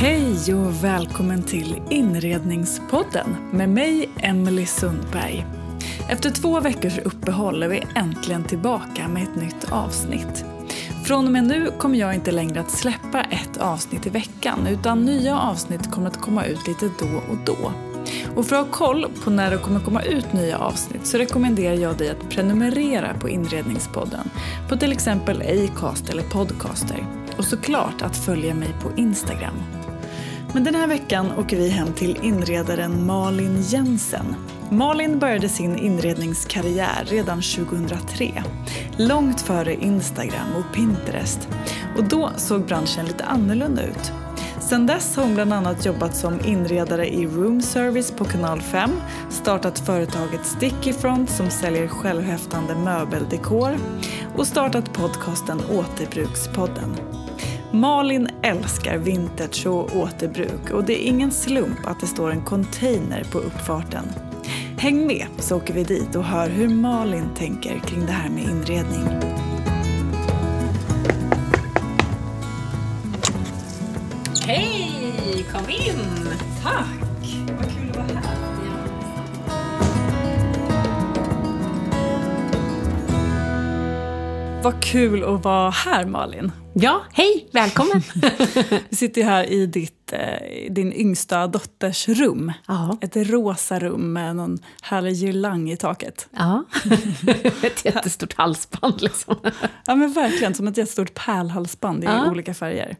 Hej och välkommen till Inredningspodden med mig, Emily Sundberg. Efter två veckors uppehåll är vi äntligen tillbaka med ett nytt avsnitt. Från och med nu kommer jag inte längre att släppa ett avsnitt i veckan utan nya avsnitt kommer att komma ut lite då och då. Och för att ha koll på när det kommer komma ut nya avsnitt så rekommenderar jag dig att prenumerera på Inredningspodden på till exempel Acast eller Podcaster. Och såklart att följa mig på Instagram. Men den här veckan åker vi hem till inredaren Malin Jensen. Malin började sin inredningskarriär redan 2003. Långt före Instagram och Pinterest. Och då såg branschen lite annorlunda ut. Sedan dess har hon bland annat jobbat som inredare i Room Service på Kanal 5, startat företaget Sticky Front som säljer självhäftande möbeldekor och startat podcasten Återbrukspodden. Malin älskar vintage och återbruk och det är ingen slump att det står en container på uppfarten. Häng med så åker vi dit och hör hur Malin tänker kring det här med inredning. Hej! Kom in! Tack! Vad kul att vara här. Vad kul att vara här Malin. Ja, hej! Välkommen! Vi sitter här i ditt, eh, din yngsta dotters rum. ja. Ett rosa rum med någon härlig girlang i taket. ja. Ett jättestort halsband liksom. Ja men verkligen, som ett jättestort pärlhalsband i Ja. olika färger.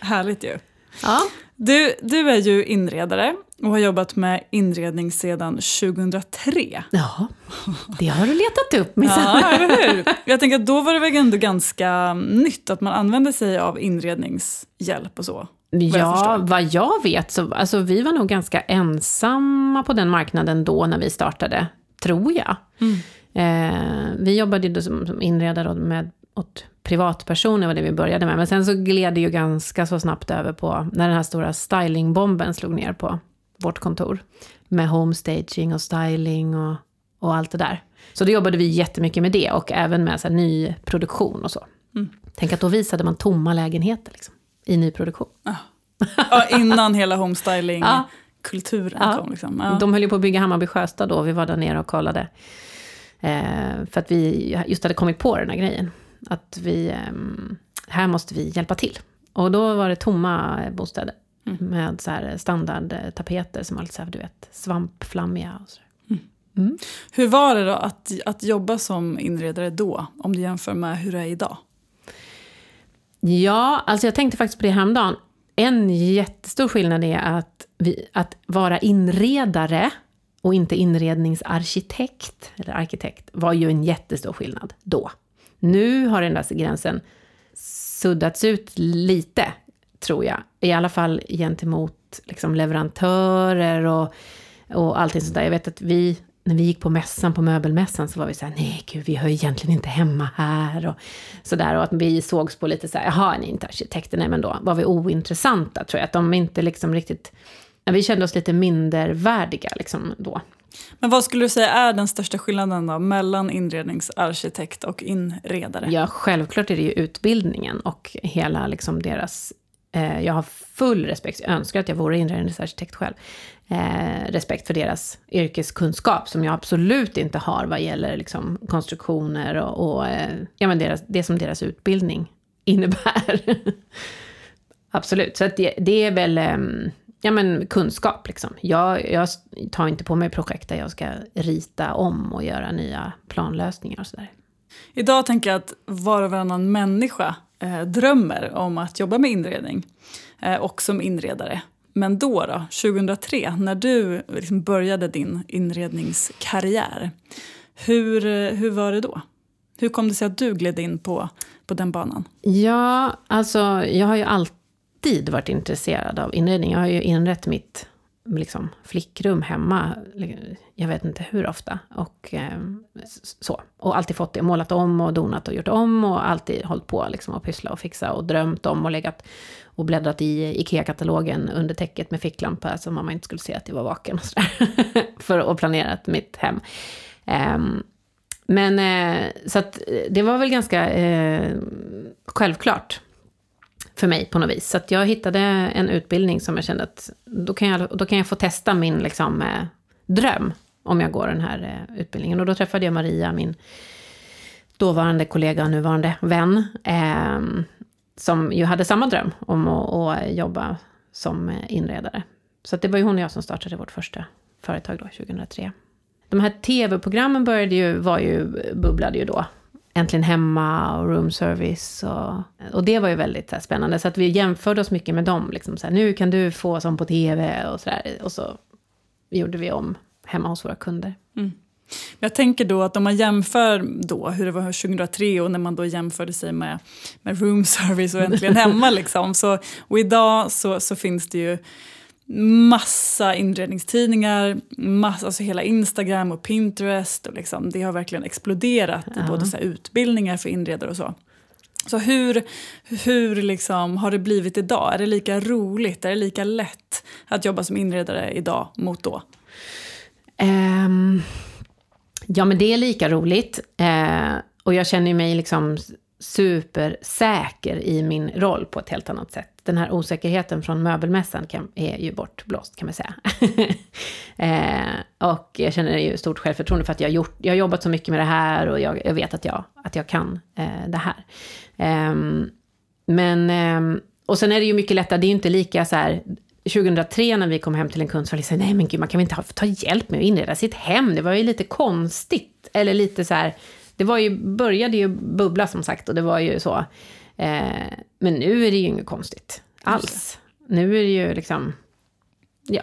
Härligt ju. Ja. Du, du är ju inredare och har jobbat med inredning sedan 2003. ja, det har du letat upp minsann. Ja, eller hur? Jag tänker att då var det väl ändå ganska nytt att man använde sig av inredningshjälp och så. vad jag Ja, förstår. vad jag vet så alltså, vi var nog ganska ensamma på den marknaden då när vi startade, tror jag. Eh, vi jobbade ju då som, som inredare med, åt privatpersoner, var det vi började med. Men sen så gled det ju ganska så snabbt över på när den här stora stylingbomben slog ner på vårt kontor. Med homestaging och styling och, och allt det där. Så då jobbade vi jättemycket med det och även med så här, ny produktion och så. Tänk att då visade man tomma lägenheter liksom, i nyproduktion. Ja, innan hela homestyling-kulturen Ja. kom. Liksom. Ja. De höll ju på att bygga Hammarby Sjöstad då, vi var där nere och kollade. Eh, för att vi just hade kommit på den här grejen. Att vi, ehm, här måste vi hjälpa till. Och då var det tomma bostäder. Med så här standardtapeter som alltid så här, du vet, svampflammiga och så. Hur var det då att, att jobba som inredare då, om du jämför med hur det är idag? Ja, alltså jag tänkte faktiskt på det häromdagen. En jättestor skillnad är att, vi, att vara inredare och inte inredningsarkitekt, eller arkitekt, var ju en jättestor skillnad då. Nu har den där gränsen suddats ut lite, tror jag. I alla fall gentemot liksom, leverantörer och, och allting sånt där. Jag vet att vi, när vi gick på mässan, på möbelmässan, så var vi så här, nej gud, vi hör egentligen inte hemma här och sådär. Och att vi sågs på lite så här, jaha, ni är inte arkitekter, nej men då var vi ointressanta, tror jag. Att de inte liksom riktigt, vi kände oss lite mindervärdiga liksom då. Men vad skulle du säga är den största skillnaden då, mellan inredningsarkitekt och inredare? Ja, självklart är det ju utbildningen och hela liksom deras... Eh, jag har full respekt, jag önskar att jag vore inredningsarkitekt själv. Eh, respekt för deras yrkeskunskap som jag absolut inte har vad gäller liksom, konstruktioner och, och eh, ja, men deras, det som deras utbildning innebär. absolut, så att det, det är väl ehm, ja, men kunskap. Liksom. Jag, jag tar inte på mig projekt där jag ska rita om och göra nya planlösningar och sådär. Idag tänker jag att var och varannan människa eh, drömmer om att jobba med inredning eh, och som inredare. Men då, då 2003, när du liksom började din inredningskarriär, hur, eh, hur var det då? Hur kom det sig att du gled in på, på den banan? Ja, alltså jag har ju alltid varit intresserad av inredning. Jag har ju inrett mitt liksom, flickrum hemma, liksom, jag vet inte hur ofta. Och, eh, så. och alltid fått det, målat om och donat och gjort om och alltid hållit på liksom, och pyssla och fixa och drömt om och legat och bläddrat i IKEA-katalogen under täcket med ficklampa så mamma inte skulle se att jag var vaken och sådär. För att planerat mitt hem. Um, men eh, så att eh, det var väl ganska eh, självklart för mig på något vis. Så att jag hittade en utbildning som jag kände att då kan jag, då kan jag få testa min liksom, eh, dröm om jag går den här eh, utbildningen. Och då träffade jag Maria, min dåvarande kollega och nuvarande vän, eh, som ju hade samma dröm om att, att jobba som eh, inredare. Så det var ju hon och jag som startade vårt första företag då, 2003. De här tv-programmen började ju, var ju, eh, bubblade ju då. Äntligen hemma och room service. Och, och det var ju väldigt här, spännande. Så att vi jämförde oss mycket med dem. Liksom, så här, nu kan du få som på tv och så där. Och så gjorde vi om hemma hos våra kunder. Mm. Jag tänker då att om man jämför då hur det var 2003 och när man då jämförde sig med, med room service och äntligen hemma liksom. Så, och idag så, så finns det ju massa inredningstidningar, massa, alltså hela Instagram och Pinterest. Och liksom, det har verkligen exploderat i både så utbildningar för inredare och så. Så hur, hur liksom har det blivit idag? Är det lika roligt, är det lika lätt att jobba som inredare idag mot då? Um, ja, men det är lika roligt. Uh, och jag känner mig liksom supersäker i min roll på ett helt annat sätt. Den här osäkerheten från möbelmässan kan, är ju bortblåst kan man säga. eh, och jag känner ju stort självförtroende för att jag har, gjort, jag har jobbat så mycket med det här och jag, jag vet att jag, att jag kan eh, det här. Eh, men, ehm, och sen är det ju mycket lättare, det är ju inte lika så här 2003 när vi kom hem till en kund så var det så här, nej men gud, man kan väl inte ta hjälp med att inreda sitt hem, det var ju lite konstigt. Eller lite så här, det var ju, började ju bubbla som sagt och det var ju så. Eh, men nu är det ju inget konstigt alls. Nu är det ju liksom, ja.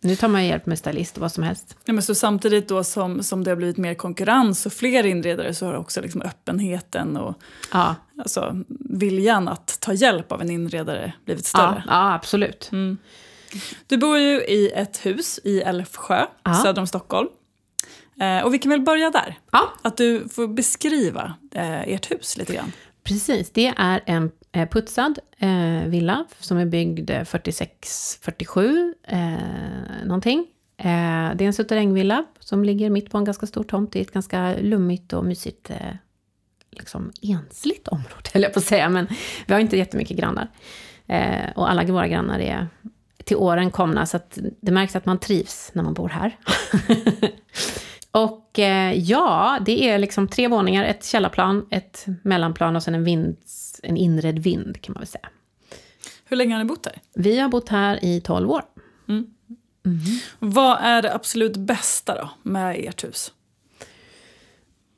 Nu tar man hjälp med stylist och vad som helst. Ja, men så samtidigt då som, som det har blivit mer konkurrens och fler inredare så har också liksom öppenheten och ja. alltså, viljan att ta hjälp av en inredare blivit större. Ja, ja absolut. Mm. Du bor ju i ett hus i Älvsjö, ja. söder om Stockholm. Eh, och vi kan väl börja där? Ja. Att du får beskriva eh, ert hus lite grann. Precis, det är en eh, putsad eh, villa som är byggd eh, 46-47 eh, någonting. Eh, det är en suterrängvilla som ligger mitt på en ganska stor tomt i ett ganska lummigt och mysigt eh, liksom ensligt område, höll jag på att säga. Men vi har inte jättemycket grannar. Eh, och alla våra grannar är till åren komna, så att det märks att man trivs när man bor här. Och eh, ja, det är liksom tre våningar, ett källarplan, ett mellanplan och sen en, vind, en inredd vind kan man väl säga. Hur länge har ni bott här? Vi har bott här i 12 år. Mm. Mm. Vad är det absolut bästa då med ert hus?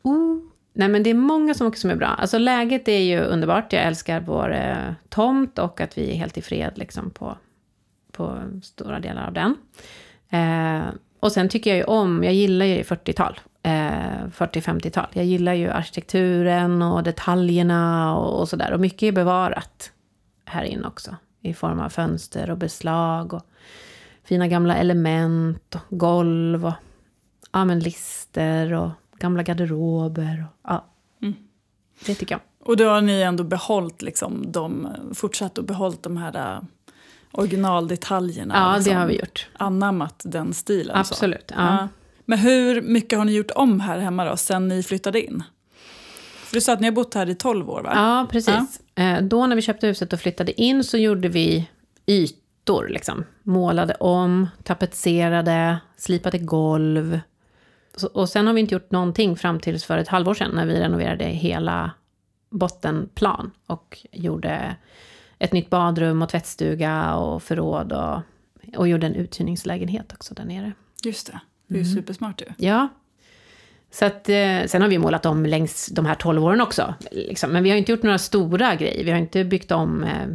Oh. Nej, men det är många saker som är bra. Alltså läget är ju underbart. Jag älskar vår eh, tomt och att vi är helt i fred liksom, på, på stora delar av den. Eh, och sen tycker jag ju om, jag gillar ju 40-tal, eh, 40-50-tal. Jag gillar ju arkitekturen och detaljerna och, och sådär. Och mycket är bevarat här inne också. I form av fönster och beslag och fina gamla element och golv och ja, men lister och gamla garderober. Och, ja, mm. Det tycker jag. Och då har ni ändå behållit, liksom, de, fortsatt att behållit de här originaldetaljerna. Ja, liksom, det har vi gjort. Anammat den stilen. Absolut. Ja. ja. Men hur mycket har ni gjort om här hemma då, sen ni flyttade in? För du sa att ni har bott här i 12 år va? Ja, precis. Ja. Eh, då när vi köpte huset och flyttade in så gjorde vi ytor. Liksom. Målade om, tapetserade, slipade golv. Och sen har vi inte gjort någonting fram tills för ett halvår sedan när vi renoverade hela bottenplan och gjorde ett nytt badrum och tvättstuga och förråd och, och gjorde en uthyrningslägenhet också där nere. Just det, det är ju mm. supersmart ju. Ja. Så att, eh, sen har vi målat om längs de här 12 åren också. Liksom. Men vi har inte gjort några stora grejer. Vi har inte byggt om eh,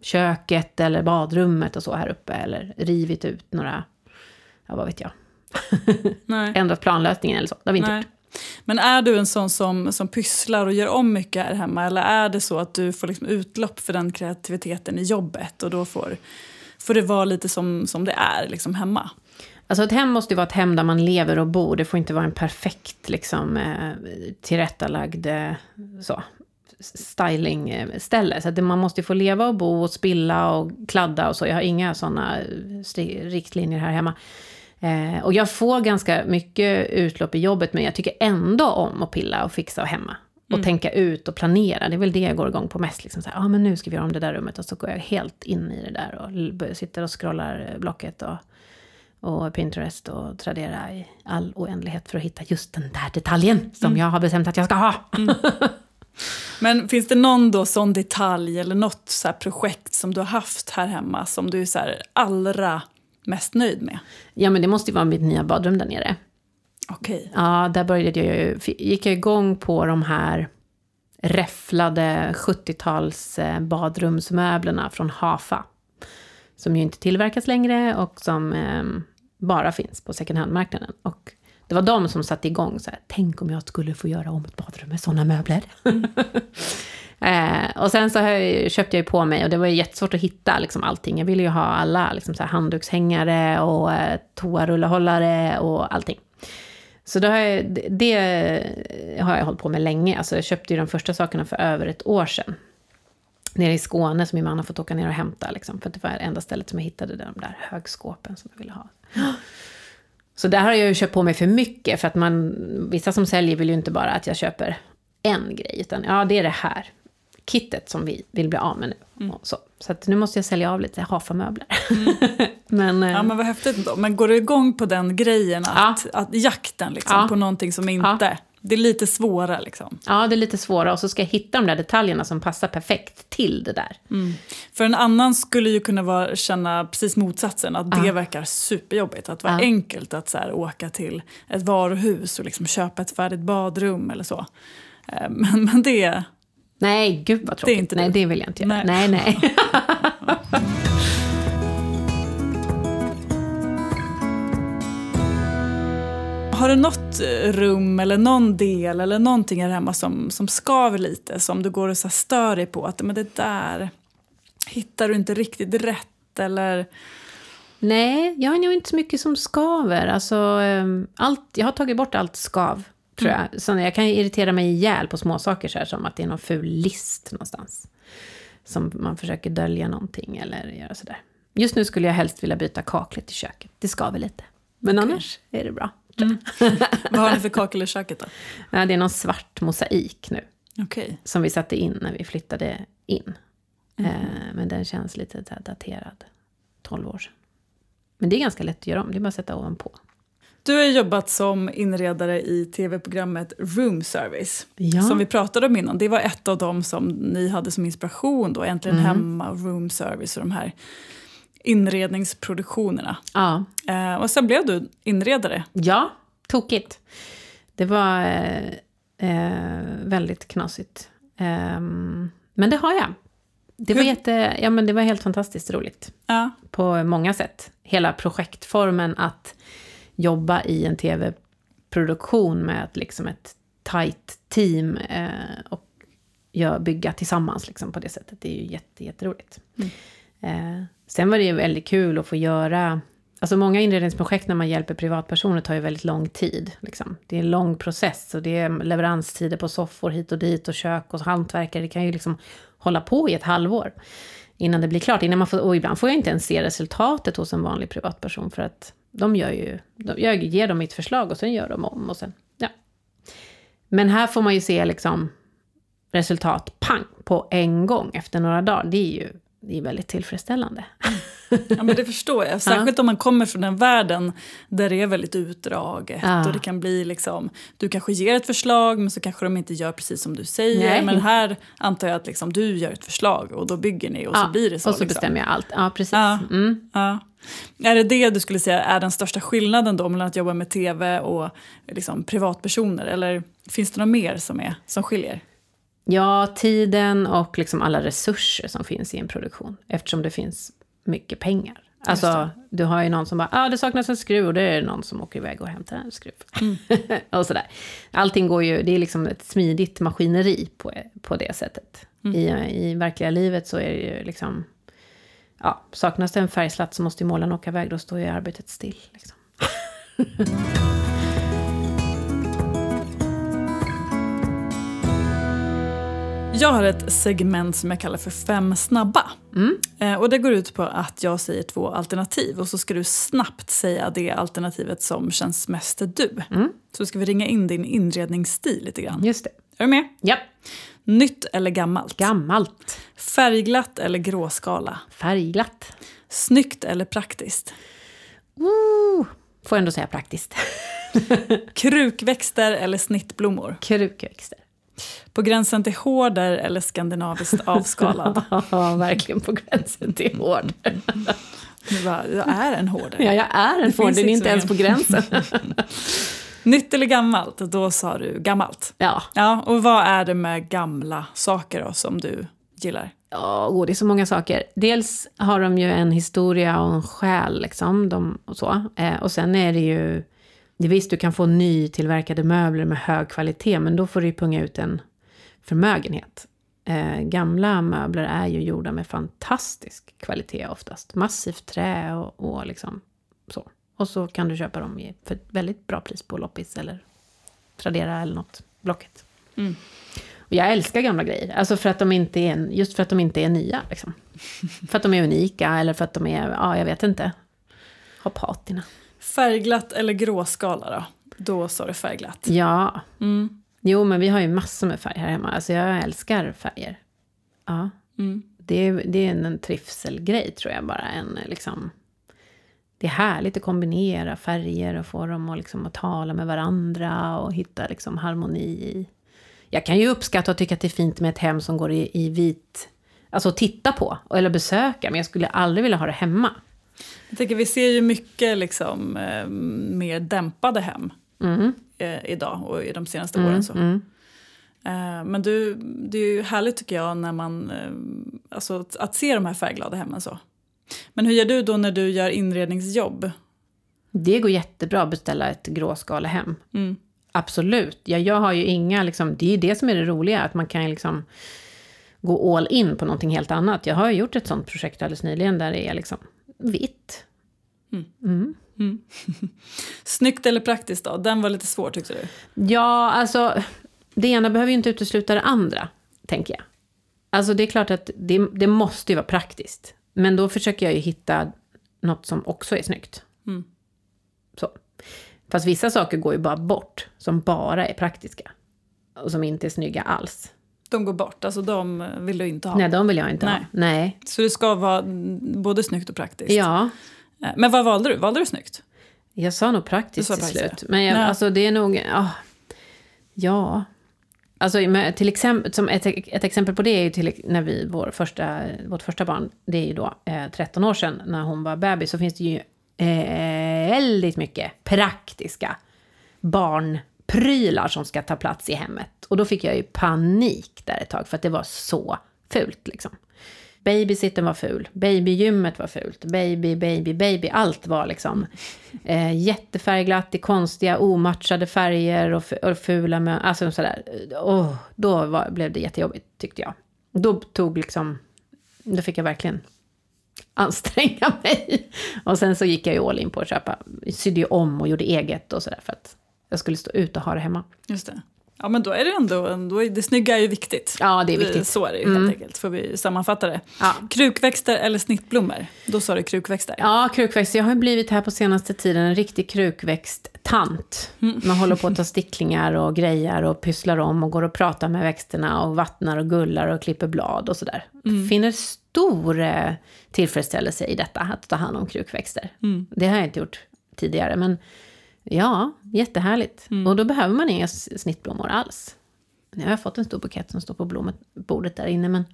köket eller badrummet och så här uppe. Eller rivit ut några, ja vad vet jag. Ändrat planlösningen eller så. Det har vi inte Nej. gjort. Men är du en sån som, som pysslar och gör om mycket här hemma eller är det så att du får liksom utlopp för den kreativiteten i jobbet och då får, får det vara lite som, som det är liksom hemma? Alltså ett hem måste ju vara ett hem där man lever och bor. Det får inte vara en perfekt liksom, eh, tillrättalagd eh, så, stylingställe. Så att man måste få leva och bo och spilla och kladda och så. Jag har inga sådana eh, riktlinjer här hemma. Eh, och jag får ganska mycket utlopp i jobbet, men jag tycker ändå om att pilla och fixa och hemma. Och mm. tänka ut och planera. Det är väl det jag går igång på mest. Liksom så här, ah, men nu ska vi göra om det där rummet. Och så går jag helt in i det där och sitter och scrollar Blocket och, och Pinterest och Tradera i all oändlighet för att hitta just den där detaljen som mm. jag har bestämt att jag ska ha. Mm. Men finns det någon då sån detalj eller något så projekt som du har haft här hemma som du är så allra mest nöjd med? Ja, men det måste ju vara mitt nya badrum där nere. Okej. Okay. Ja, där började jag ju, gick jag igång på de här räfflade 70-tals eh, badrumsmöblerna från Hafa. Som ju inte tillverkas längre och som eh, bara finns på second hand-marknaden. Och det var de som satte igång så här, tänk om jag skulle få göra om ett badrum med sådana möbler. Mm. eh, och sen så jag, köpte jag ju på mig, och det var ju jättesvårt att hitta liksom, allting. Jag ville ju ha alla liksom, så här, handdukshängare och eh, toarullehållare och allting. Så då har jag, det har jag hållit på med länge. Alltså jag köpte ju de första sakerna för över ett år sedan. Nere i Skåne som min man har fått åka ner och hämta. Liksom, för det var det enda stället som jag hittade de där högskåpen som jag ville ha. Så där har jag ju köpt på mig för mycket. För att man, vissa som säljer vill ju inte bara att jag köper en grej. Utan ja, det är det här kittet som vi vill bli av med nu. Mm. Så, så nu måste jag sälja av lite Hafa-möbler. Mm. men, ja, men vad häftigt då. Men går du igång på den grejen, att, ja. att jakten liksom, ja. på någonting som inte... Ja. Det är lite svårare liksom. Ja, det är lite svårare. Och så ska jag hitta de där detaljerna som passar perfekt till det där. Mm. För en annan skulle ju kunna vara, känna precis motsatsen. Att det verkar superjobbigt. Att det var enkelt att så här, åka till ett varuhus och liksom köpa ett färdigt badrum eller så. Eh, men, men det... Nej, gud vad tråkigt. Det är inte nej, det vill jag inte göra. Nej, nej. nej. Har du något rum eller någon del eller någonting här hemma som, som skaver lite? Som du går och så stör dig på? Att men det där hittar du inte riktigt rätt eller? Nej, jag har nog inte så mycket som skaver. Alltså, ehm, allt, jag har tagit bort allt skav, tror jag. Mm. Så jag kan irritera mig ihjäl på små saker så här, som att det är någon ful list någonstans. Som man försöker dölja någonting eller göra sådär. Just nu skulle jag helst vilja byta kaklet i köket. Det skaver lite. Men okay. annars är det bra. Mm. Vad har ni för kakel i köket då? Det är någon svart mosaik nu. Okay. Som vi satte in när vi flyttade in. Mm. Eh, men den känns lite daterad. 12 år sedan. Men det är ganska lätt att göra om, det är bara att sätta ovanpå. Du har jobbat som inredare i tv-programmet Room Service. Ja. Som vi pratade om innan. Det var ett av dem som ni hade som inspiration då. Äntligen mm. hemma, Room Service och de här inredningsproduktionerna. Ja. Eh, och sen blev du inredare. Ja, tokigt. Det var eh, eh väldigt knasigt. Eh, men det har jag. Det var, jätte, ja, men det var helt fantastiskt roligt. Ja. På många sätt. Hela projektformen att jobba i en tv-produktion med ett, liksom ett tajt team eh, och bygga tillsammans liksom, på det sättet. Det är ju jätte, jätteroligt. Mm. Eh, sen var det ju väldigt kul att få göra... Alltså många inredningsprojekt när man hjälper privatpersoner tar ju väldigt lång tid. Liksom. Det är en lång process och det är leveranstider på soffor hit och dit och kök och hantverkare. Det kan ju liksom hålla på i ett halvår innan det blir klart. Innan man får, och ibland får jag inte ens se resultatet hos en vanlig privatperson för att de gör ju... De, jag ger dem mitt förslag och sen gör de om och sen... Ja. Men här får man ju se liksom resultat, pang, på en gång efter några dagar. Det är ju det är väldigt tillfredsställande. Ja, men det förstår jag. Särskilt ja. om man kommer från den världen där det är väldigt utdraget. Ja. Och det kan bli liksom, du kanske ger ett förslag men så kanske de inte gör precis som du säger. Nej. Men här antar jag att liksom, du gör ett förslag och då bygger ni och ja. så blir det så. Och så liksom. bestämmer jag allt. Ja, precis. Ja. Mm. Är det det du skulle säga är den största skillnaden då mellan att jobba med tv och liksom, privatpersoner? Eller finns det något mer som, är, som skiljer? Ja, tiden och liksom alla resurser som finns i en produktion. Eftersom det finns mycket pengar. Alltså, du har ju någon som bara, ah, det saknas en skruv och det är någon som åker iväg och hämtar en skruv. Mm. och sådär. Allting går ju, det är liksom ett smidigt maskineri på, på det sättet. Mm. I, I verkliga livet så är det ju liksom, ja, saknas det en färgslatt så måste ju målaren åka iväg, då står ju arbetet still. Liksom. Jag har ett segment som jag kallar för Fem snabba. Mm. Eh, och det går ut på att jag säger två alternativ och så ska du snabbt säga det alternativet som känns mest du. Mm. Så ska vi ringa in din inredningsstil lite grann. Just Är du med? Ja. Nytt eller gammalt? Gammalt. Färgglatt eller gråskala? Färgglatt. Snyggt eller praktiskt? Ooh. Får ändå säga praktiskt. Krukväxter eller snittblommor? Krukväxter. På gränsen till hårder eller skandinaviskt avskalad? Ja, verkligen på gränsen till hård. Du bara, jag är en hårder. Ja, jag är en Det hård, finns den är inte ens på gränsen. Nytt eller gammalt? Då sa du gammalt. Ja, Ja, och vad är det med gamla saker då som du gillar? Ja, oh, det är så många saker. Dels har de ju en historia och en själ, liksom, de, och så. Eh, och sen är det ju... Det visst, du kan få nytillverkade möbler med hög kvalitet, men då får du ju punga ut en förmögenhet. Eh, gamla möbler är ju gjorda med fantastisk kvalitet oftast. Massivt trä och, och liksom så. Och så kan du köpa dem för ett väldigt bra pris på loppis eller Tradera eller något, Blocket. Mm. Och jag älskar gamla grejer, alltså för att de inte är, just för att de inte är nya. Liksom. för att de är unika eller för att de är, ja jag vet inte, har patina. Färgglatt eller gråskala då? Då sa du färgglatt. Ja, Mm. jo men vi har ju massor med färger här hemma, alltså jag älskar färger. Ja, Mm. det, är- det är en, en trivselgrej tror jag bara, en liksom... Det är härligt att kombinera färger och få dem att, liksom, att tala med varandra och hitta liksom, harmoni. Jag kan ju uppskatta och tycka att det är fint med ett hem som går i, i vit... Alltså att titta på eller besöka, men jag skulle aldrig vilja ha det hemma. Jag tänker, vi ser ju mycket liksom, eh, mer dämpade hem Mm. eh, idag och i de senaste Mm, åren. Så. mm. Eh, men du, det är ju härligt tycker jag när man, eh, alltså, att, att se de här färgglada hemmen så. Men hur gör du då när du gör inredningsjobb? Det går jättebra att beställa ett gråskalehem. Mm. Absolut. Ja, jag har ju inga, liksom, det är ju det som är det roliga, att man kan liksom gå all in på någonting helt annat. Jag har ju gjort ett sånt projekt alldeles nyligen där det är liksom vitt. Mm. Snyggt eller praktiskt då? Den var lite svår tyckte du? Ja, alltså, det ena behöver ju inte utesluta det andra, tänker jag. Alltså det är klart att det, det måste ju vara praktiskt. Men då försöker jag ju hitta något som också är snyggt. Mm. Så. Fast vissa saker går ju bara bort, som bara är praktiska. Och som inte är snygga alls. De går bort, alltså de vill du inte ha. Nej, de vill jag inte ha. Nej. Nej. Så det ska vara både snyggt och praktiskt? Ja, Eh, Men vad valde du? Valde du snyggt? jag sa nog praktiskt sa till slut. Men jag, Ja. alltså det är nog... ah, ja. Alltså till exempel, som ett, ett exempel på det är ju till, när vi, vår första, vårt första barn, det är ju då eh, 13 år sedan när hon var bebis, så finns det ju eh, väldigt mycket praktiska barnprylar som ska ta plats i hemmet. Och då fick jag ju panik där ett tag för att det var så fult liksom. Babysitten var ful, babygymmet var fult, baby, baby, baby, allt var liksom eh, jättefärgglatt i konstiga omatchade färger och, och fula med, alltså sådär. Oh, då var, blev det jättejobbigt tyckte jag. Då tog liksom, då fick jag verkligen anstränga mig. Och sen så gick jag ju all in på att köpa, sydde ju om och gjorde eget och sådär för att jag skulle stå ut och ha det hemma. Just det. Ja men då är det ändå, ändå det snygga är ju viktigt. Ja, det är viktigt. Så är det ju Mm. helt enkelt, får vi sammanfatta det. Ja. Krukväxter eller snittblommor? Då sa du krukväxter. Ja, krukväxt. Jag har ju blivit här på senaste tiden en riktig krukväxttant. Man håller på att ta sticklingar och grejer och pysslar om och går och pratar med växterna och vattnar och gullar och klipper blad och sådär. Finner stor eh, tillfredsställelse i detta, att ta hand om krukväxter. Mm. Det har jag inte gjort tidigare, men ja, jättehärligt. Och då behöver man inga snittblommor alls. Nu har jag fått en stor bukett som står på bordet där inne, men,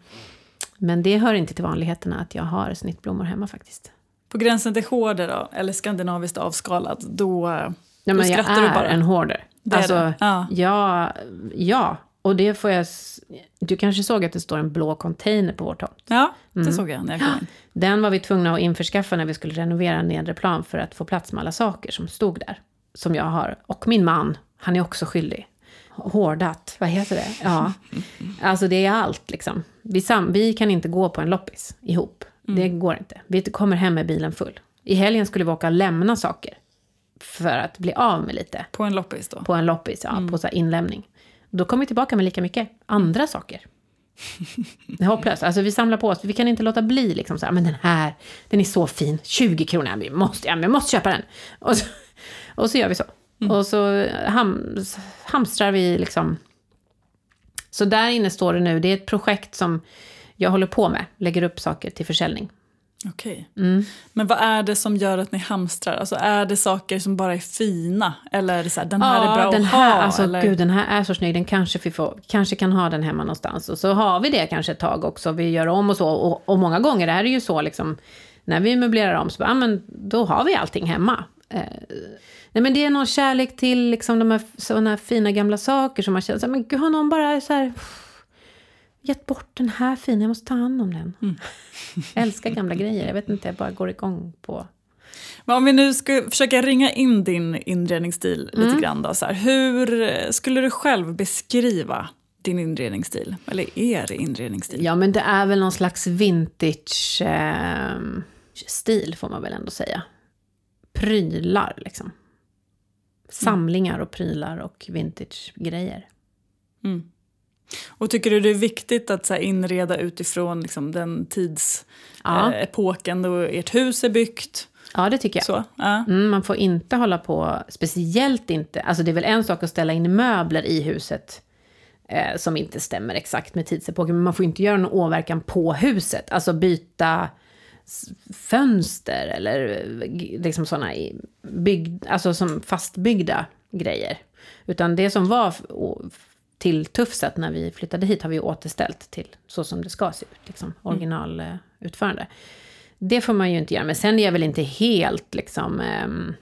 men det hör inte till vanligheterna att jag har snittblommor hemma faktiskt. På gränsen till hårder då, eller skandinaviskt avskalad, då, Nej, då men jag skrattar du är bara. en hoarder. Det är alltså, det. Ja. ja. ja, och det får jag... Du kanske såg att det står en blå container på vår tomt. Ja, det Mm. såg jag när jag kom in. Den var vi tvungna att införskaffa när vi skulle renovera nedre plan för att få plats med alla saker som stod där. Som jag har. Och min man, han är också skyldig. Hårdat, vad heter det? Ja. Alltså det är allt liksom. Vi, sam- vi kan inte gå på en loppis ihop. Det går inte. Vi kommer hem med bilen full. I helgen skulle vi åka och lämna saker. För att bli av med lite. På en loppis då. på en loppis, ja, på så inlämning. Då kommer vi tillbaka med lika mycket andra saker. Det är hopplöst. Alltså vi samlar på oss, vi kan inte låta bli liksom så här, men den här, den är så fin, 20 kronor, vi måste, ja, jag måste köpa den. Och så, och så gör vi så. Och så ham, hamstrar vi liksom Så där inne står det nu, det är ett projekt som jag håller på med, lägger upp saker till försäljning. Okej. Mm. Men vad är det som gör att ni hamstrar? Alltså är det saker som bara är fina? Eller är det så här, den här är bra den att här, ha? alltså, eller? Gud, den här är så snygg, den kanske vi får, kanske kan ha den hemma någonstans. Och så har vi det kanske ett tag också, vi gör om och så. Och, och många gånger är det ju så, liksom, när vi möblerar om, så bara, ja, men då har vi allting hemma. Eh, nej, men det är någon kärlek till liksom, de här, såna här fina gamla saker som man känner, så här, men gud, har någon bara så här, gett bort den här fina, jag måste ta hand om den. Mm. jag älskar gamla grejer, jag vet inte, jag bara går igång på Men om vi nu ska försöka ringa in din inredningsstil Mm. lite grann då. Så här, hur skulle du själv beskriva din inredningsstil? Eller er inredningsstil? Ja, men det är väl någon slags vintage-stil, får man väl ändå säga. Prylar, liksom. Samlingar och prylar och vintage-grejer. Mm. Och tycker du det är viktigt att så inreda utifrån liksom, den tidsepoken Ja. eh, då ert hus är byggt? Ja, det tycker jag. Så, ja. Mm, man får inte hålla på, speciellt inte, alltså det är väl en sak att ställa in möbler i huset eh, som inte stämmer exakt med tidsepoken, men man får inte göra någon åverkan på huset. Alltså byta fönster eller eh, liksom sådana bygg, alltså som fastbyggda grejer. Utan det som var f- å- till Tufset när vi flyttade hit har vi återställt till så som det ska se ut, liksom originalutförande. Det får man ju inte göra, men sen är jag väl inte helt liksom ehm,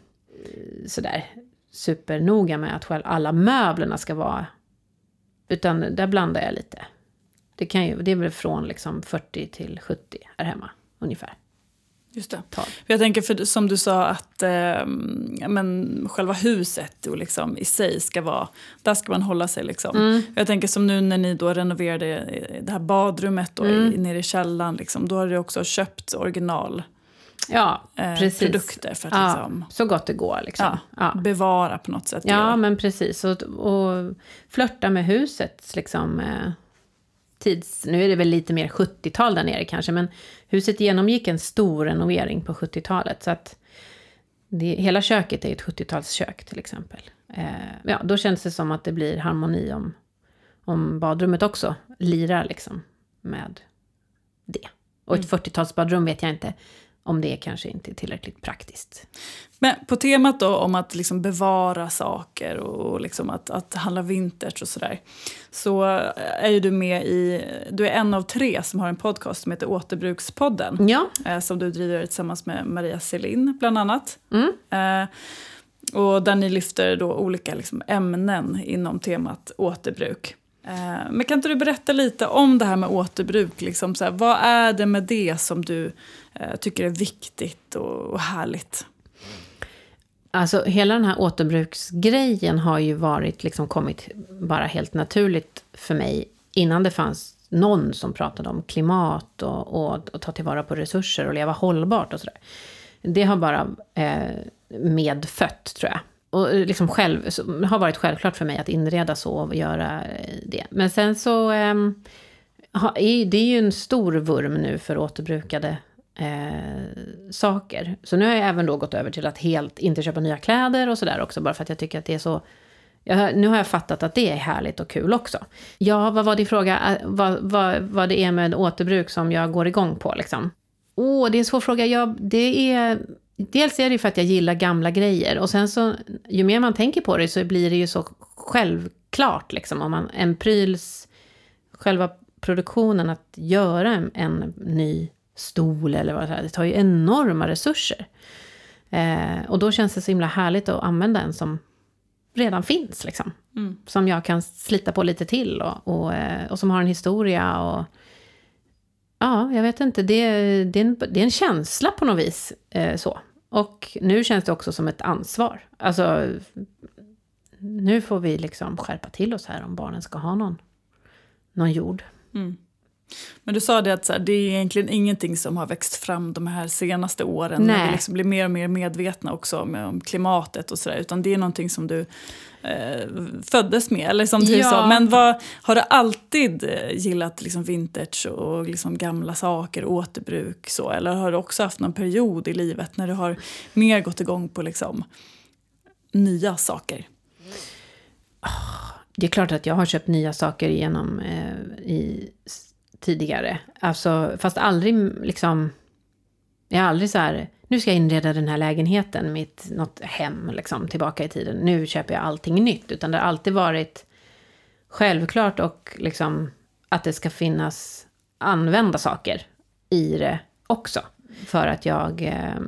sådär supernoga med att själv alla möblerna ska vara... Utan där blandar jag lite. Det, kan ju, det är väl från liksom 40 till 70 här hemma, ungefär. Just det. Tal. För jag tänker, för, som du sa, att eh, men, själva huset och liksom, i sig ska vara... Där ska man hålla sig. Liksom. Mm. Jag tänker som nu när ni då renoverade det här badrummet då, Mm. i, nere i källaren. Liksom, då har du också köpt original Ja, eh, precis. produkter för att Ja, liksom, så gott det går liksom. ja, Ja. bevara på något sätt. Ja, men precis. Och, och flörta med husets liksom, eh, tids... Nu är det väl lite mer 70-tal där nere kanske, men huset genomgick en stor renovering på 70-talet. Så att det, hela köket är ett 70-talskök till exempel. Eh, ja, då känns det som att det blir harmoni om, om badrummet också lirar liksom med det. Och ett 40-talsbadrum vet jag inte om det kanske inte är tillräckligt praktiskt. Men på temat då om att liksom bevara saker och liksom att, att handla vintage och sådär. Så är ju du med i, du är en av tre som har en podcast som heter Återbrukspodden. Ja, Eh, som du driver tillsammans med Maria Selin bland annat. mm. Eh, och där ni lyfter då olika liksom, ämnen inom temat återbruk. Eh, men kan inte du berätta lite om det här med återbruk? Liksom, så här, vad är det med det som du eh, tycker är viktigt och, och härligt? Alltså hela den här återbruksgrejen har ju varit, liksom kommit bara helt naturligt för mig innan det fanns någon som pratade om klimat och, och, och ta tillvara på resurser och leva hållbart och sådär. Det har bara eh, medfött, tror jag. Och eh, liksom själv, så, har varit självklart för mig att inreda så och göra eh, det. Men sen så... eh, är- det är ju en stor vurm nu för återbrukade eh, saker. Så nu har jag även då gått över till att helt inte köpa nya kläder och sådär också, bara för att jag tycker att det är så... Jag, nu har jag fattat att det är härligt och kul också. Ja, vad var din fråga? Eh, vad, vad, vad det är med återbruk som jag går igång på liksom? Åh, det är en svår fråga. Jag, det är, dels är det ju för att jag gillar gamla grejer. Och sen så, ju mer man tänker på det så blir det ju så självklart. Liksom, om man, en pryls, själva produktionen att göra en, en ny stol eller vad det är, det tar ju enorma resurser. Eh, och då känns det så himla härligt att använda en som redan finns. Liksom. Mm. Som jag kan slita på lite till och, och, eh, och som har en historia. Och, ja, jag vet inte, det, det, är, en, det är en känsla på något vis. Eh, så. Och nu känns det också som ett ansvar. Alltså, nu får vi liksom skärpa till oss här om barnen ska ha någon, någon jord. Mm. Men du sa det att så här, det är egentligen ingenting som har växt fram de här senaste åren. När Nej. vi liksom blir mer och mer medvetna också om, om klimatet och sådär. Utan det är någonting som du eh, föddes med. Eller som du Ja. sa. Men vad, har du alltid eh, gillat liksom vintage och liksom gamla saker, återbruk? Så? Eller har du också haft någon period i livet när du har mer gått igång på liksom nya saker? det är klart att jag har köpt nya saker genom eh, i, tidigare. Alltså, fast aldrig liksom... Jag har aldrig så här, nu ska jag inreda den här lägenheten, mitt, något hem liksom, tillbaka i tiden. Nu köper jag allting nytt. Utan det har alltid varit självklart och liksom att det ska finnas använda saker i det också. För att jag eh,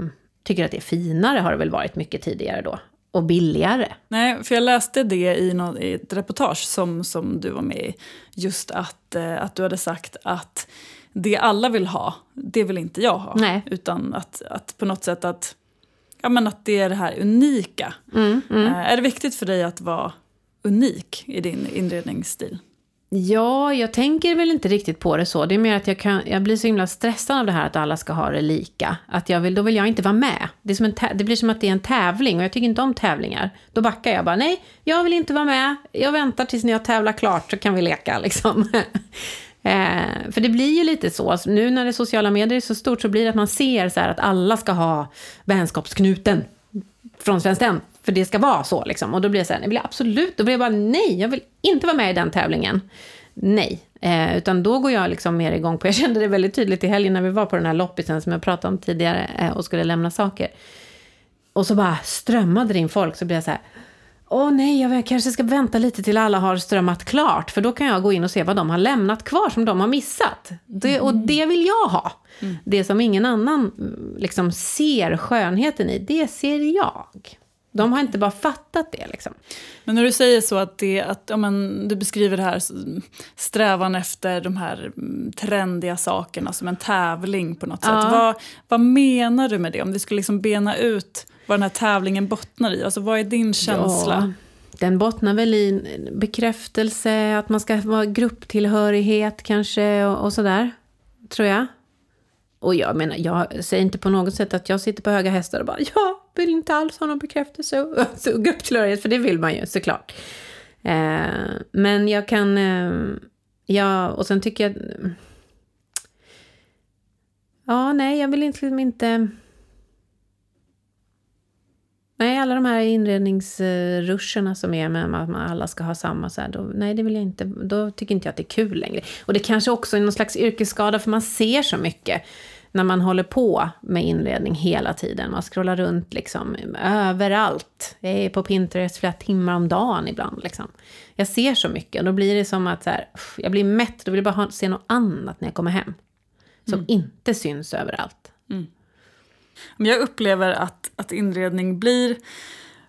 tycker att det är finare har det väl varit mycket tidigare då. Och billigare. Nej, för jag läste det i, något, i ett reportage som, som du var med i. Just att, eh, att du hade sagt att det alla vill ha, det vill inte jag ha. Nej. Utan att, att på något sätt att, ja, men att det är det här unika. Mm, mm. Eh, är det viktigt för dig att vara unik i din inredningsstil? Ja, jag tänker väl inte riktigt på det så. Det är mer att jag, kan, jag blir så himla stressad av det här att alla ska ha det lika. Att jag vill, då vill jag inte vara med. Det, är som en det blir som att det är en tävling och jag tycker inte om tävlingar. Då backar jag bara, nej, jag vill inte vara med. Jag väntar tills ni har tävlat klart så kan vi leka liksom. eh, för det blir ju lite så. Nu när det sociala medier är så stort så blir det att man ser så att alla ska ha vänskapsknuten från Svenskt Tenn. För det ska vara så liksom. Och då blir jag så här, jag vill absolut, då blir jag bara nej, jag vill inte vara med i den tävlingen. Nej, eh, utan då går jag liksom mer igång på, jag kände det väldigt tydligt i helgen när vi var på den här loppisen som jag pratade om tidigare eh, och skulle lämna saker. Och så bara strömmade det in folk, så blev jag så här, åh nej, jag kanske ska vänta lite till alla har strömmat klart, för då kan jag gå in och se vad de har lämnat kvar som de har missat. Det, och det vill jag ha. Mm. Det som ingen annan liksom ser skönheten i, det ser jag. De har inte bara fattat det. Liksom. Men när du säger så att, det, att ja, men, du beskriver det här strävan efter de här mm, trendiga sakerna som en tävling på något ja. sätt. Vad, vad menar du med det? Om du skulle liksom bena ut vad den här tävlingen bottnar i. Alltså, vad är din känsla? Ja, den bottnar väl i bekräftelse, att man ska vara grupptillhörighet kanske och, och sådär. Tror jag. Och jag menar, jag säger inte på något sätt att jag sitter på höga hästar och bara jag vill inte alls ha någon bekräftelse och grupptillhörighet, för det vill man ju såklart. Eh, men jag kan, eh, ja, och sen tycker jag, ja, nej, jag vill liksom inte, nej, alla de här inredningsruscherna som är med att alla ska ha samma, så här, då, nej, det vill jag inte, då tycker inte jag att det är kul längre. Och det kanske också är någon slags yrkesskada, för man ser så mycket när man håller på med inredning hela tiden. Man scrollar runt liksom överallt. Jag är på Pinterest flera timmar om dagen ibland. Liksom. Jag ser så mycket. Då blir det som att så här, jag blir mätt. Då vill jag bara se något annat när jag kommer hem. Som mm. inte syns överallt. Mm. Jag upplever att, att inredning blir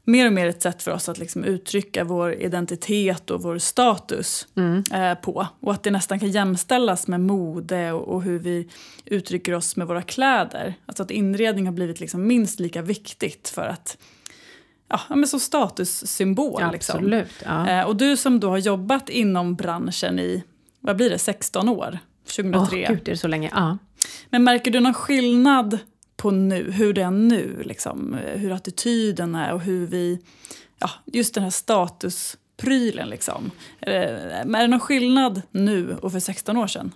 mer och mer ett sätt för oss att liksom uttrycka vår identitet och vår status mm. eh, på. Och att det nästan kan jämställas med mode och, och, hur vi uttrycker oss med våra kläder. Alltså att inredning har blivit liksom minst lika viktigt för att Ja, men som statussymbol. Ja, liksom. Absolut. Ja. Eh, och du som då har jobbat inom branschen i, vad blir det, 16 år? 2003. Oh, gud, det är så länge. Ja. Men märker du någon skillnad på nu, hur det är nu, liksom, eh, hur attityden är och hur vi, ja, just den här statusprylen liksom. Är det, eh, är det någon skillnad nu och för 16 år sedan?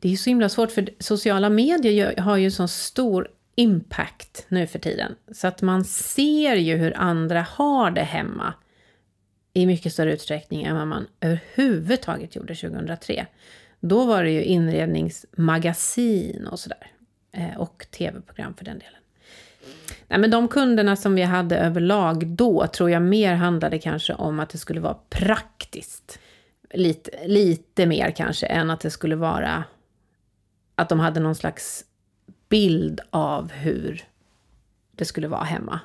Det är så himla svårt för sociala medier har ju så stor impact nu för tiden. Så att man ser ju hur andra har det hemma i mycket större utsträckning än vad man överhuvudtaget gjorde 2003. Då var det ju inredningsmagasin och sådär. Eh, och tv-program för den delen. Nej, men de kunderna som vi hade överlag då tror jag mer handlade kanske om att det skulle vara praktiskt. Lite, lite mer kanske än att det skulle vara att de hade någon slags bild av hur det skulle vara hemma.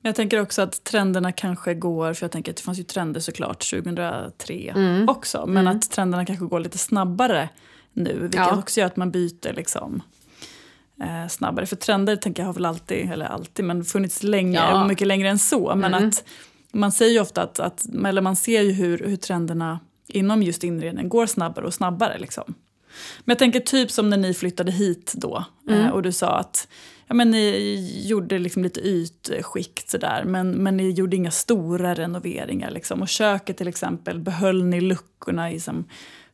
Men jag tänker också att trenderna kanske går, för jag tänker att det fanns ju trender såklart 2003 mm. också, men mm. att trenderna kanske går lite snabbare nu, vilket ja. också gör att man byter liksom eh, snabbare. För trender tänker jag har väl alltid, eller alltid, men funnits länge, ja. mycket längre än så. Men mm. att man säger ju ofta att, att eller man ser ju hur, hur trenderna inom just inredning går snabbare och snabbare. Liksom. Men jag tänker typ som när ni flyttade hit då mm. eh, och du sa att ja, men ni gjorde liksom lite ytskikt sådär men, men ni gjorde inga stora renoveringar. Liksom. Och köket till exempel behöll ni luckorna i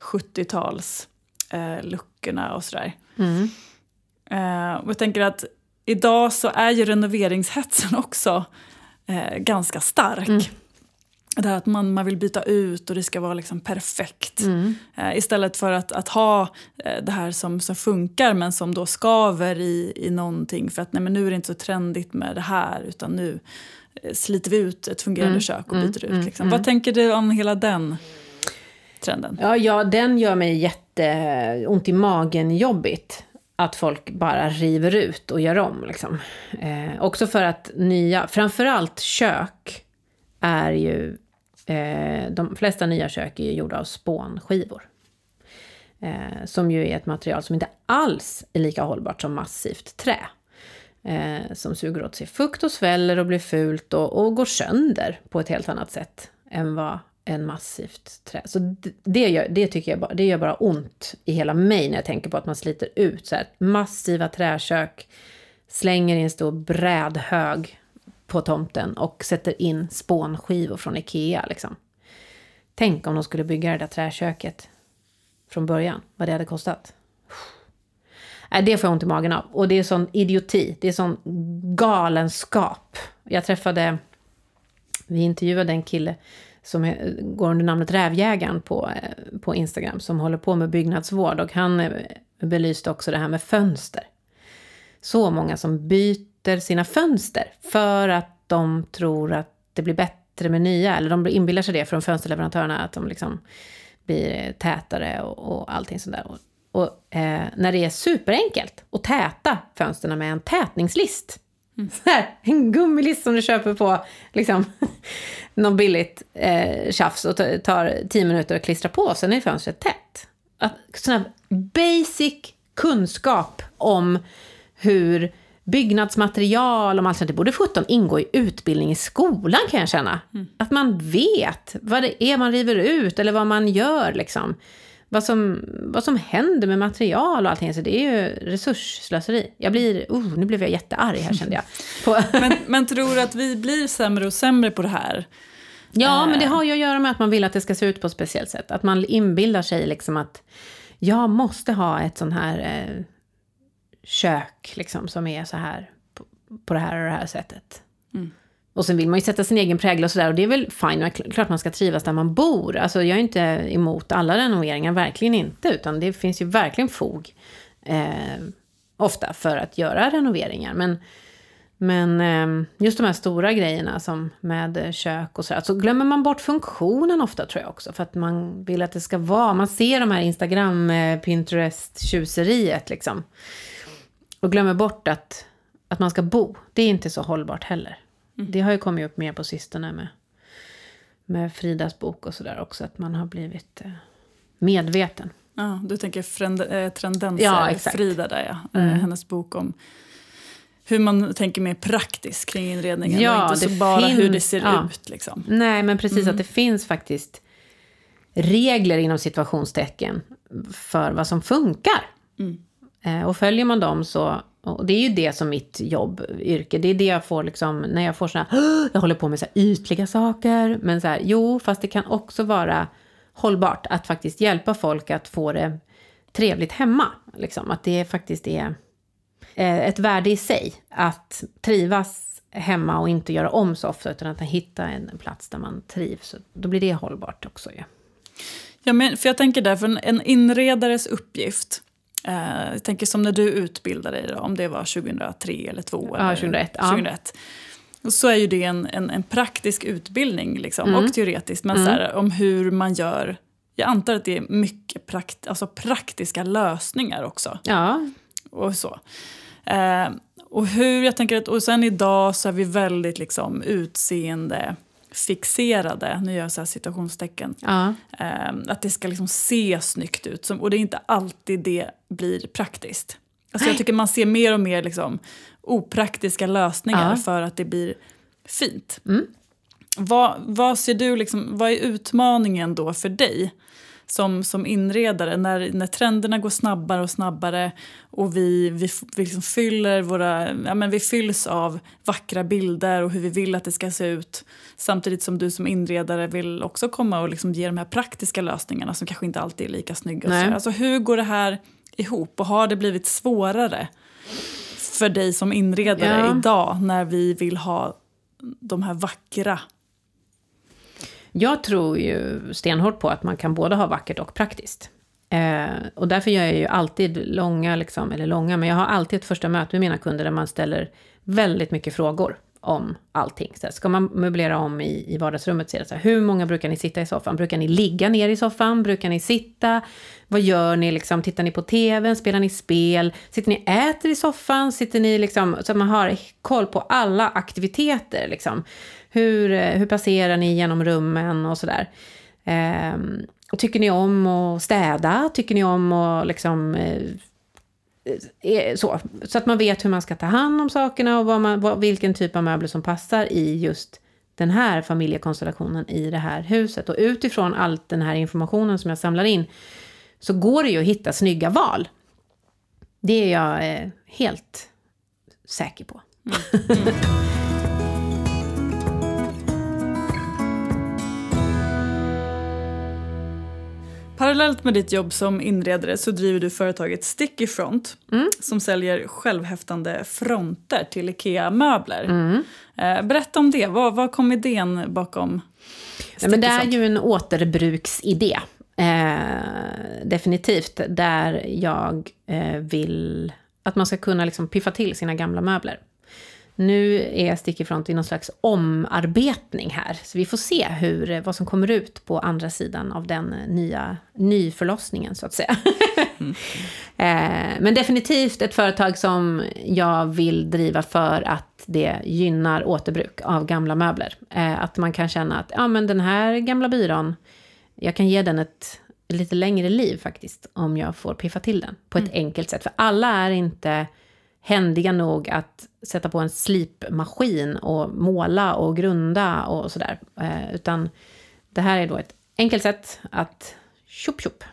70-tals eh, luckorna och sådär. Mm. Eh, och jag tänker att idag så är ju renoveringshetsen också eh, ganska stark. Mm. det här att man, man vill byta ut och det ska vara liksom perfekt. Mm. Eh, istället för att, att ha eh, det här som, som funkar men som då skaver i, i någonting för att nej, men nu är det inte så trendigt med det här utan nu eh, sliter vi ut ett fungerande mm. kök och byter mm. ut. Liksom. Vad tänker du om hela den trenden? Ja, ja den gör mig jätteont i magen jobbigt att folk bara river ut och gör om. Liksom. Eh, också för att nya, framförallt kök, är ju... Eh, de flesta nya kök är ju gjorda av spånskivor. Eh, som ju är ett material som inte alls är lika hållbart som massivt trä. Eh, som suger åt sig fukt och sväller och blir fult och, och går sönder på ett helt annat sätt än vad än massivt trä. Så det, gör, det tycker jag bara, det gör bara ont i hela mig när jag tänker på att man sliter ut så här massiva träkök, slänger i en stor brädhög på tomten och sätter in spånskivor från Ikea. Liksom. Tänk om de skulle bygga det där träköket från början, vad det hade kostat. Äh, det får jag ont i magen av. Och det är sån idioti, det är sån galenskap. Jag träffade, vi intervjuade en kille som går under namnet Rävjägaren på, eh, på Instagram, som håller på med byggnadsvård. Och han eh, belyste också det här med fönster. Så många som byter sina fönster för att de tror att det blir bättre med nya, eller de inbillar sig det från fönsterleverantörerna, att de liksom blir eh, tätare och, och allting sånt där. Och, och eh, när det är superenkelt att täta fönsterna med en tätningslist, Mm. Här, en gummilist som du köper på liksom, något billigt eh, tjafs och tar tio minuter att klistra på, sen är fönstret tätt. sån här basic kunskap om hur byggnadsmaterial och allt sånt, det borde sjutton ingå i utbildning i skolan kan jag känna. Mm. Att man vet vad det är man river ut eller vad man gör liksom vad som, vad som händer med material och allting. Så det är ju resursslöseri. Jag blir, uh, nu blev jag jättearg här kände jag. men, men tror du att vi blir sämre och sämre på det här? Ja, men det har ju att göra med att man vill att det ska se ut på ett speciellt sätt. Att man inbillar sig liksom att jag måste ha ett sån här eh, kök liksom, som är så här på, på det här och det här sättet. Mm. Och sen vill man ju sätta sin egen prägel och sådär. Och det är väl fine, klart man ska trivas där man bor. Alltså jag är inte emot alla renoveringar, verkligen inte. Utan det finns ju verkligen fog eh, ofta för att göra renoveringar. Men, men eh, just de här stora grejerna som med eh, kök och sådär. Så glömmer man bort funktionen ofta tror jag också. För att man vill att det ska vara, man ser de här Instagram, eh, Pinterest-tjuseriet liksom. Och glömmer bort att, att man ska bo. Det är inte så hållbart heller. Mm. Det har ju kommit upp mer på sistone med, med Fridas bok och sådär också. Att man har blivit eh, medveten. Ja, du tänker frend, eh, Trendenser, ja, Frida där ja. Eh, mm. hennes bok om hur man tänker mer praktiskt kring inredningen. Ja, och inte så bara hur det ser ja. ut. Liksom. Nej, men precis mm. att det finns faktiskt regler inom situationstecken för vad som funkar. Mm. Eh, och följer man dem så och det är ju det som mitt jobb, yrke, det är det jag får liksom, när jag får såna jag håller på med så här ytliga saker, men så här, jo, fast det kan också vara hållbart att faktiskt hjälpa folk att få det trevligt hemma. Liksom. Att det faktiskt är eh, ett värde i sig att trivas hemma och inte göra om så ofta, utan att hitta en plats där man trivs. Då blir det hållbart också ju. Ja. ja, men för jag tänker därför en inredares uppgift Eh, jag tänker som när du utbildade dig, då, om det var 2003 eller 2002. Ja, 2001. 2001. Ja. Så är ju det en, en, en praktisk utbildning liksom, mm. och teoretiskt. Men mm. så här, om hur man gör jag antar att det är mycket prakt, alltså praktiska lösningar också. Ja. Och så. Eh, och hur jag tänker att, och sen idag så är vi väldigt liksom utseende fixerade, nu gör jag så här citationstecken, ja. eh, att det ska liksom se snyggt ut. Och det är inte alltid det blir praktiskt. Alltså jag tycker man ser mer och mer liksom opraktiska lösningar ja. för att det blir fint. Mm. Vad, vad ser du, liksom, vad är utmaningen då för dig? Som, som inredare när, när trenderna går snabbare och snabbare och vi, vi, vi liksom fyller våra, ja, men vi fylls av vackra bilder och hur vi vill att det ska se ut samtidigt som du som inredare vill också komma och liksom ge de här praktiska lösningarna som kanske inte alltid är lika snygga. Nej. Alltså, hur går det här ihop och har det blivit svårare för dig som inredare ja. idag när vi vill ha de här vackra jag tror ju stenhårt på att man kan både ha vackert och praktiskt. Eh, och därför gör jag ju alltid långa, liksom, eller långa, men jag har alltid ett första möte med mina kunder där man ställer väldigt mycket frågor om allting. Så här, ska man möblera om i, i vardagsrummet så är det så här, hur många brukar ni sitta i soffan? Brukar ni ligga ner i soffan? Brukar ni sitta? Vad gör ni liksom? Tittar ni på TVn? Spelar ni spel? Sitter ni äter i soffan? Sitter ni liksom, så att man har koll på alla aktiviteter liksom. Hur, eh, hur passerar ni genom rummen och sådär. Eh, tycker ni om att städa? Tycker ni om att liksom eh, eh, så, så att man vet hur man ska ta hand om sakerna och vad man, vad, vilken typ av möbler som passar i just den här familjekonstellationen i det här huset. Och utifrån all den här informationen som jag samlar in så går det ju att hitta snygga val. Det är jag eh, helt säker på. Mm. mm. Parallellt med ditt jobb som inredare så driver du företaget Sticky Front mm. som säljer självhäftande fronter till IKEA-möbler. Mm. Eh, berätta om det. Vad, vad kom idén bakom ja, men Det är ju en återbruksidé. Eh, definitivt. Där jag eh, vill att man ska kunna liksom piffa till sina gamla möbler. Nu är Sticky Front i någon slags omarbetning här, så vi får se hur, vad som kommer ut på andra sidan av den nya nyförlossningen, så att säga. Mm. Men definitivt ett företag som jag vill driva för att det gynnar återbruk av gamla möbler. Eh, att man kan känna att ja, men den här gamla byrån, jag kan ge den ett lite längre liv faktiskt, om jag får piffa till den på ett mm. enkelt sätt. För alla är inte händiga nog att sätta på en slipmaskin och måla och grunda och sådär. Eh, utan det här är då ett enkelt sätt att tjopp tjopp.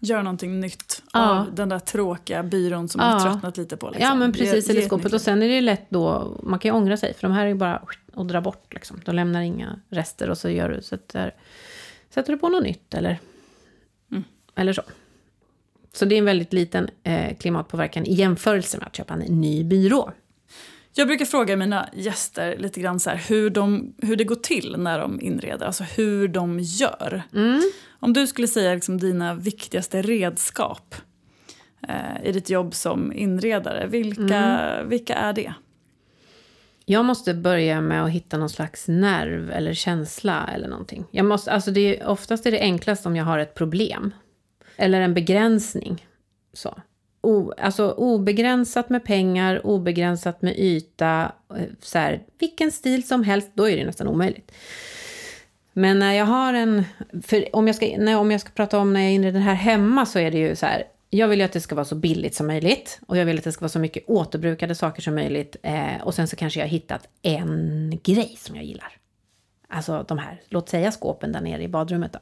Göra någonting nytt ja. av den där tråkiga byrån som ja. man tröttnat lite på. Liksom. Ja men precis, eller skåpet. Och sen är det lätt då, man kan ju ångra sig för de här är ju bara att dra bort liksom. De lämnar inga rester och så gör du, sätter, sätter du på något nytt eller, mm. eller så. Så det är en väldigt liten eh, klimatpåverkan i jämförelse med att köpa en ny byrå. Jag brukar fråga mina gäster lite grann så här, hur, de, hur det går till när de inreder, alltså hur de gör. Mm. Om du skulle säga liksom dina viktigaste redskap eh, i ditt jobb som inredare, vilka, mm. vilka är det? Jag måste börja med att hitta någon slags nerv eller känsla eller någonting. Jag måste, alltså det är, oftast är det enklast om jag har ett problem. Eller en begränsning. Så. O, alltså obegränsat med pengar, obegränsat med yta. Eh, så här, vilken stil som helst, då är det nästan omöjligt. Men när jag har en... För om jag ska, när, om jag ska prata om när jag inreder här hemma så är det ju så här. Jag vill ju att det ska vara så billigt som möjligt. Och jag vill att det ska vara så mycket återbrukade saker som möjligt. Eh, och sen så kanske jag har hittat en grej som jag gillar. Alltså de här, låt säga skåpen där nere i badrummet då.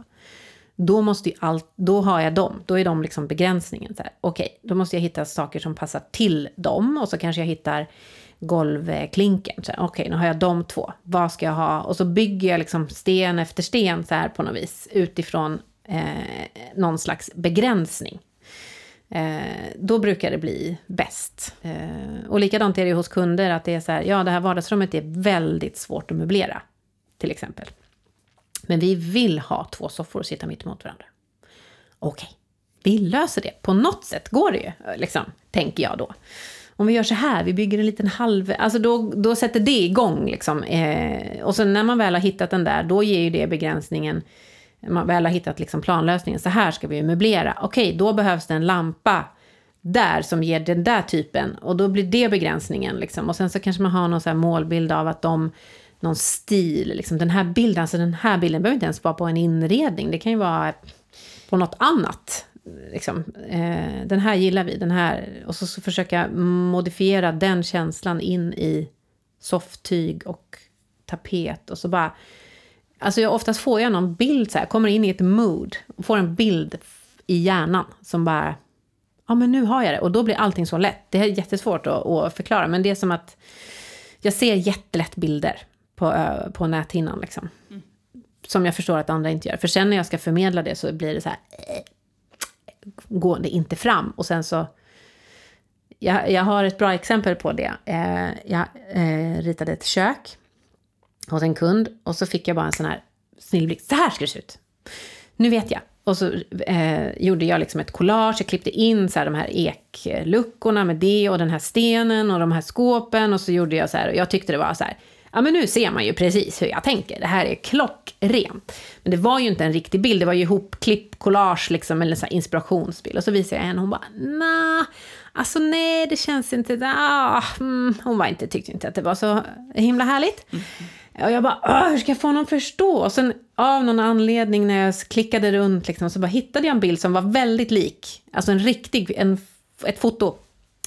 Då, måste ju allt, då har jag dem, då är de liksom begränsningen. Okej, okay, då måste jag hitta saker som passar till dem och så kanske jag hittar golvklinken. Okej, okay, nu har jag de två. Vad ska jag ha? Och så bygger jag liksom sten efter sten så här på något vis utifrån eh, någon slags begränsning. Eh, då brukar det bli bäst. Eh, och likadant är det hos kunder, att det är så här, ja det här vardagsrummet är väldigt svårt att möblera, till exempel. Men vi vill ha två soffor att sitta mitt emot varandra. Okej, okay. vi löser det. På något sätt går det ju, liksom, tänker jag då. Om vi gör så här, vi bygger en liten halv... Alltså då, då sätter det igång. Liksom. Eh, och sen när man väl har hittat den där, då ger ju det begränsningen. Man väl har hittat liksom planlösningen, så här ska vi möblera. Okej, okay, då behövs det en lampa där som ger den där typen. Och då blir det begränsningen. Liksom. Och sen så kanske man har någon så målbild av att de någon stil. Liksom den här bilden, alltså den här bilden behöver inte ens vara på en inredning. Det kan ju vara på något annat. Liksom, eh, den här gillar vi, den här. Och så, så försöka modifiera den känslan in i softtyg och tapet. Och så bara... Alltså jag, oftast får jag någon bild så här, kommer in i ett mood. Och får en bild i hjärnan som bara... Ja, men nu har jag det. Och då blir allting så lätt. Det är jättesvårt att, att förklara, men det är som att jag ser jättelätt bilder på, på näthinnan. Liksom. Mm. Som jag förstår att andra inte gör. För sen när jag ska förmedla det så blir det så här... Eh, går det inte fram. Och sen så... Jag, jag har ett bra exempel på det. Eh, jag eh, ritade ett kök hos en kund och så fick jag bara en sån här snilleblixt. Så här ska det se ut. Nu vet jag. Och så eh, gjorde jag liksom ett collage, jag klippte in så här, de här ekluckorna med det och den här stenen och de här skåpen och så gjorde jag så här, och jag tyckte det var så här, ja men nu ser man ju precis hur jag tänker, det här är klockrent. Men det var ju inte en riktig bild, det var ju ihopklipp, collage liksom, eller så inspirationsbild. Och så visade jag henne, och hon bara, nah, alltså nej, det känns inte, ah, mm. hon var inte, tyckte inte att det var så himla härligt. Mm. Och jag bara, hur ska jag få honom att förstå? Och sen av någon anledning när jag klickade runt liksom, så bara hittade jag en bild som var väldigt lik, alltså en riktig, en, ett foto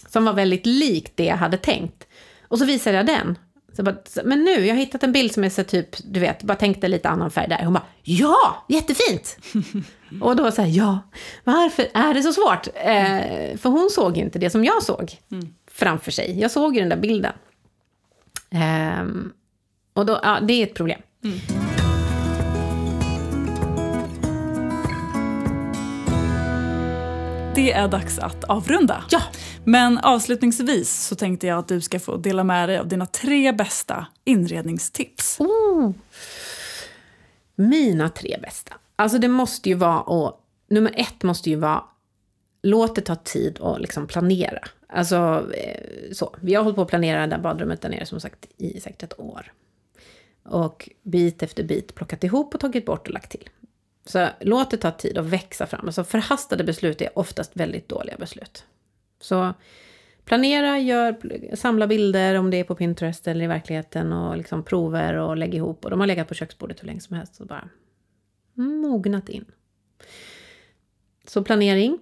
som var väldigt likt det jag hade tänkt. Och så visade jag den. Så bara, men nu, jag har hittat en bild som är så typ, du vet, bara tänkte lite annan färg där. Hon bara, ja, jättefint! och då här, ja, varför är det så svårt? Eh, för hon såg ju inte det som jag såg mm. framför sig. Jag såg ju den där bilden. Eh, och då, ja, det är ett problem. Mm. Det är dags att avrunda. Ja. Men avslutningsvis så tänkte jag att du ska få dela med dig av dina tre bästa inredningstips. Oh. Mina tre bästa. Alltså det måste ju vara, och nummer ett måste ju vara, låt det ta tid att liksom planera. Alltså, eh, så. Vi har hållit på att planera det där badrummet där nere som sagt i säkert ett år. Och bit efter bit plockat ihop och tagit bort och lagt till. Så låt det ta tid att växa fram. Alltså förhastade beslut är oftast väldigt dåliga beslut. Så planera, gör, samla bilder om det är på Pinterest eller i verkligheten och liksom prover och lägg ihop. Och de har legat på köksbordet hur länge som helst och bara mognat in. Så planering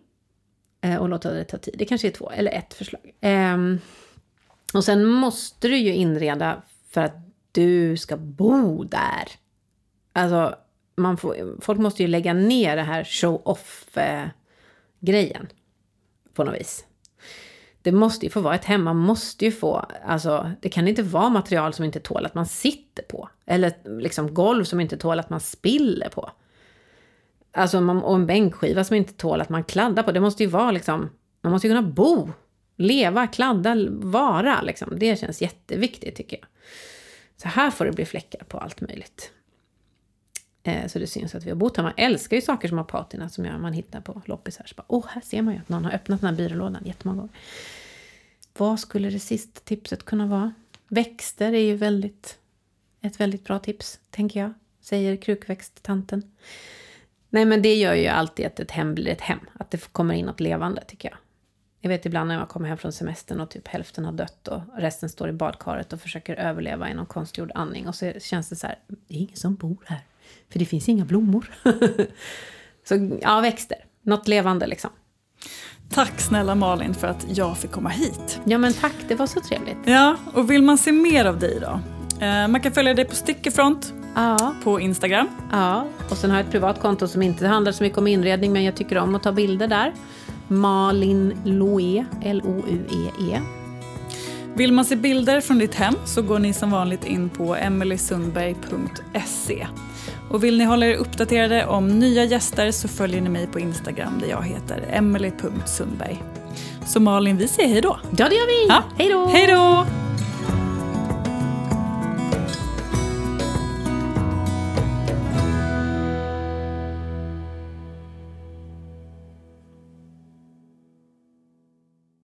eh, och låta det ta tid. Det kanske är två eller ett förslag. Ehm, och sen måste du ju inreda för att du ska bo där. Alltså, man får, folk måste ju lägga ner det här show-off-grejen på något vis. Det måste ju få vara ett hem, man måste ju få, alltså det kan inte vara material som inte tål att man sitter på. Eller liksom golv som inte tål att man spiller på. Alltså, man, och en bänkskiva som inte tål att man kladdar på. Det måste ju vara liksom, man måste ju kunna bo, leva, kladda, vara liksom. Det känns jätteviktigt tycker jag. Så här får det bli fläckar på allt möjligt. Eh, så det syns att vi har bott här. Man älskar ju saker som har patina som man hittar på loppisar. Så bara, oh, här ser man ju att någon har öppnat den här byrålådan jättemånga gånger. Vad skulle det sista tipset kunna vara? Växter är ju väldigt, ett väldigt bra tips, tänker jag. Säger krukväxttanten. Nej, men det gör ju alltid att ett hem blir ett hem. Att det kommer in något levande, tycker jag. Jag vet ibland när jag kommer hem från semestern och typ hälften har dött och resten står i badkaret och försöker överleva i någon konstgjord andning. Och så känns det så här, det är ingen som bor här. För det finns inga blommor. så ja, växter. Något levande liksom. Tack snälla Malin för att jag fick komma hit. Ja men tack, det var så trevligt. Ja, och vill man se mer av dig då? Eh, man kan följa dig på Stickerfront ja. på Instagram. Ja, och sen har jag ett privat konto som inte handlar så mycket om inredning men jag tycker om att ta bilder där. Malin Loe, L-O-U-E-E. -E. Vill man se bilder från ditt hem så går ni som vanligt in på emilysundberg.se. Och vill ni hålla er uppdaterade om nya gäster så följer ni mig på Instagram där jag heter emily.sundberg. Så Malin, vi säger hej då. Ja, det gör vi. Ja. Hej då. Hej då.